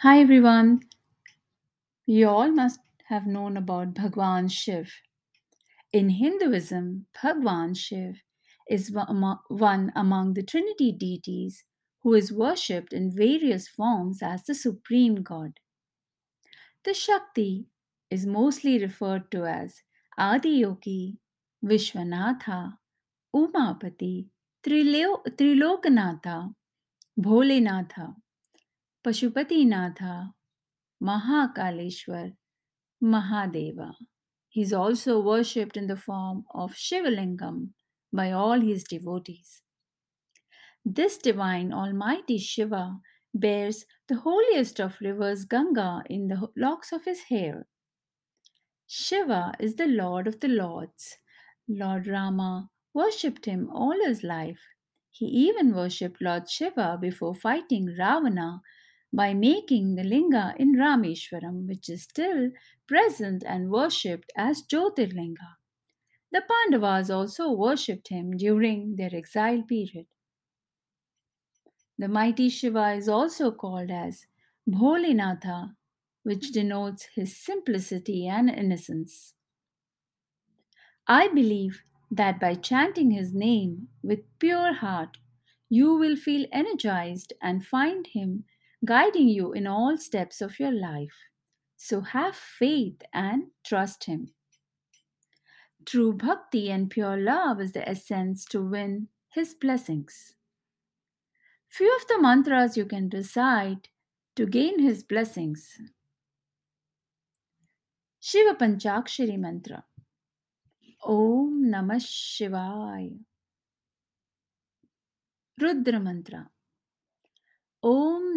Hi everyone. You all must have known about Bhagwan Shiv. In Hinduism, Bhagwan Shiv is one among the Trinity deities who is worshipped in various forms as the supreme god. The Shakti is mostly referred to as Adiyogi, Vishwanatha, Umapati, Trilo- Trilokanatha, Bholenatha, Pashupati Natha Mahakaleshwar, Mahadeva. He is also worshipped in the form of Shivalingam by all his devotees. This divine Almighty Shiva bears the holiest of rivers Ganga in the locks of his hair. Shiva is the Lord of the Lords. Lord Rama worshipped him all his life. He even worshipped Lord Shiva before fighting Ravana by making the linga in Rameshwaram, which is still present and worshipped as Jyotirlinga. The Pandavas also worshipped him during their exile period. The mighty Shiva is also called as Bholenatha, which denotes his simplicity and innocence. I believe that by chanting his name with pure heart, you will feel energized and find him guiding you in all steps of your life. So have faith and trust Him. True bhakti and pure love is the essence to win His blessings. Few of the mantras you can recite to gain His blessings. Shiva Panchakshari Mantra Om Namah Shivaya Rudra Mantra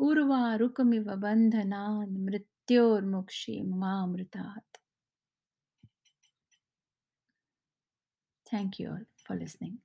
उर्वारुकमिव बन्धनान् मृत्योर्मुक्षीमामृतात् Thank you all for listening.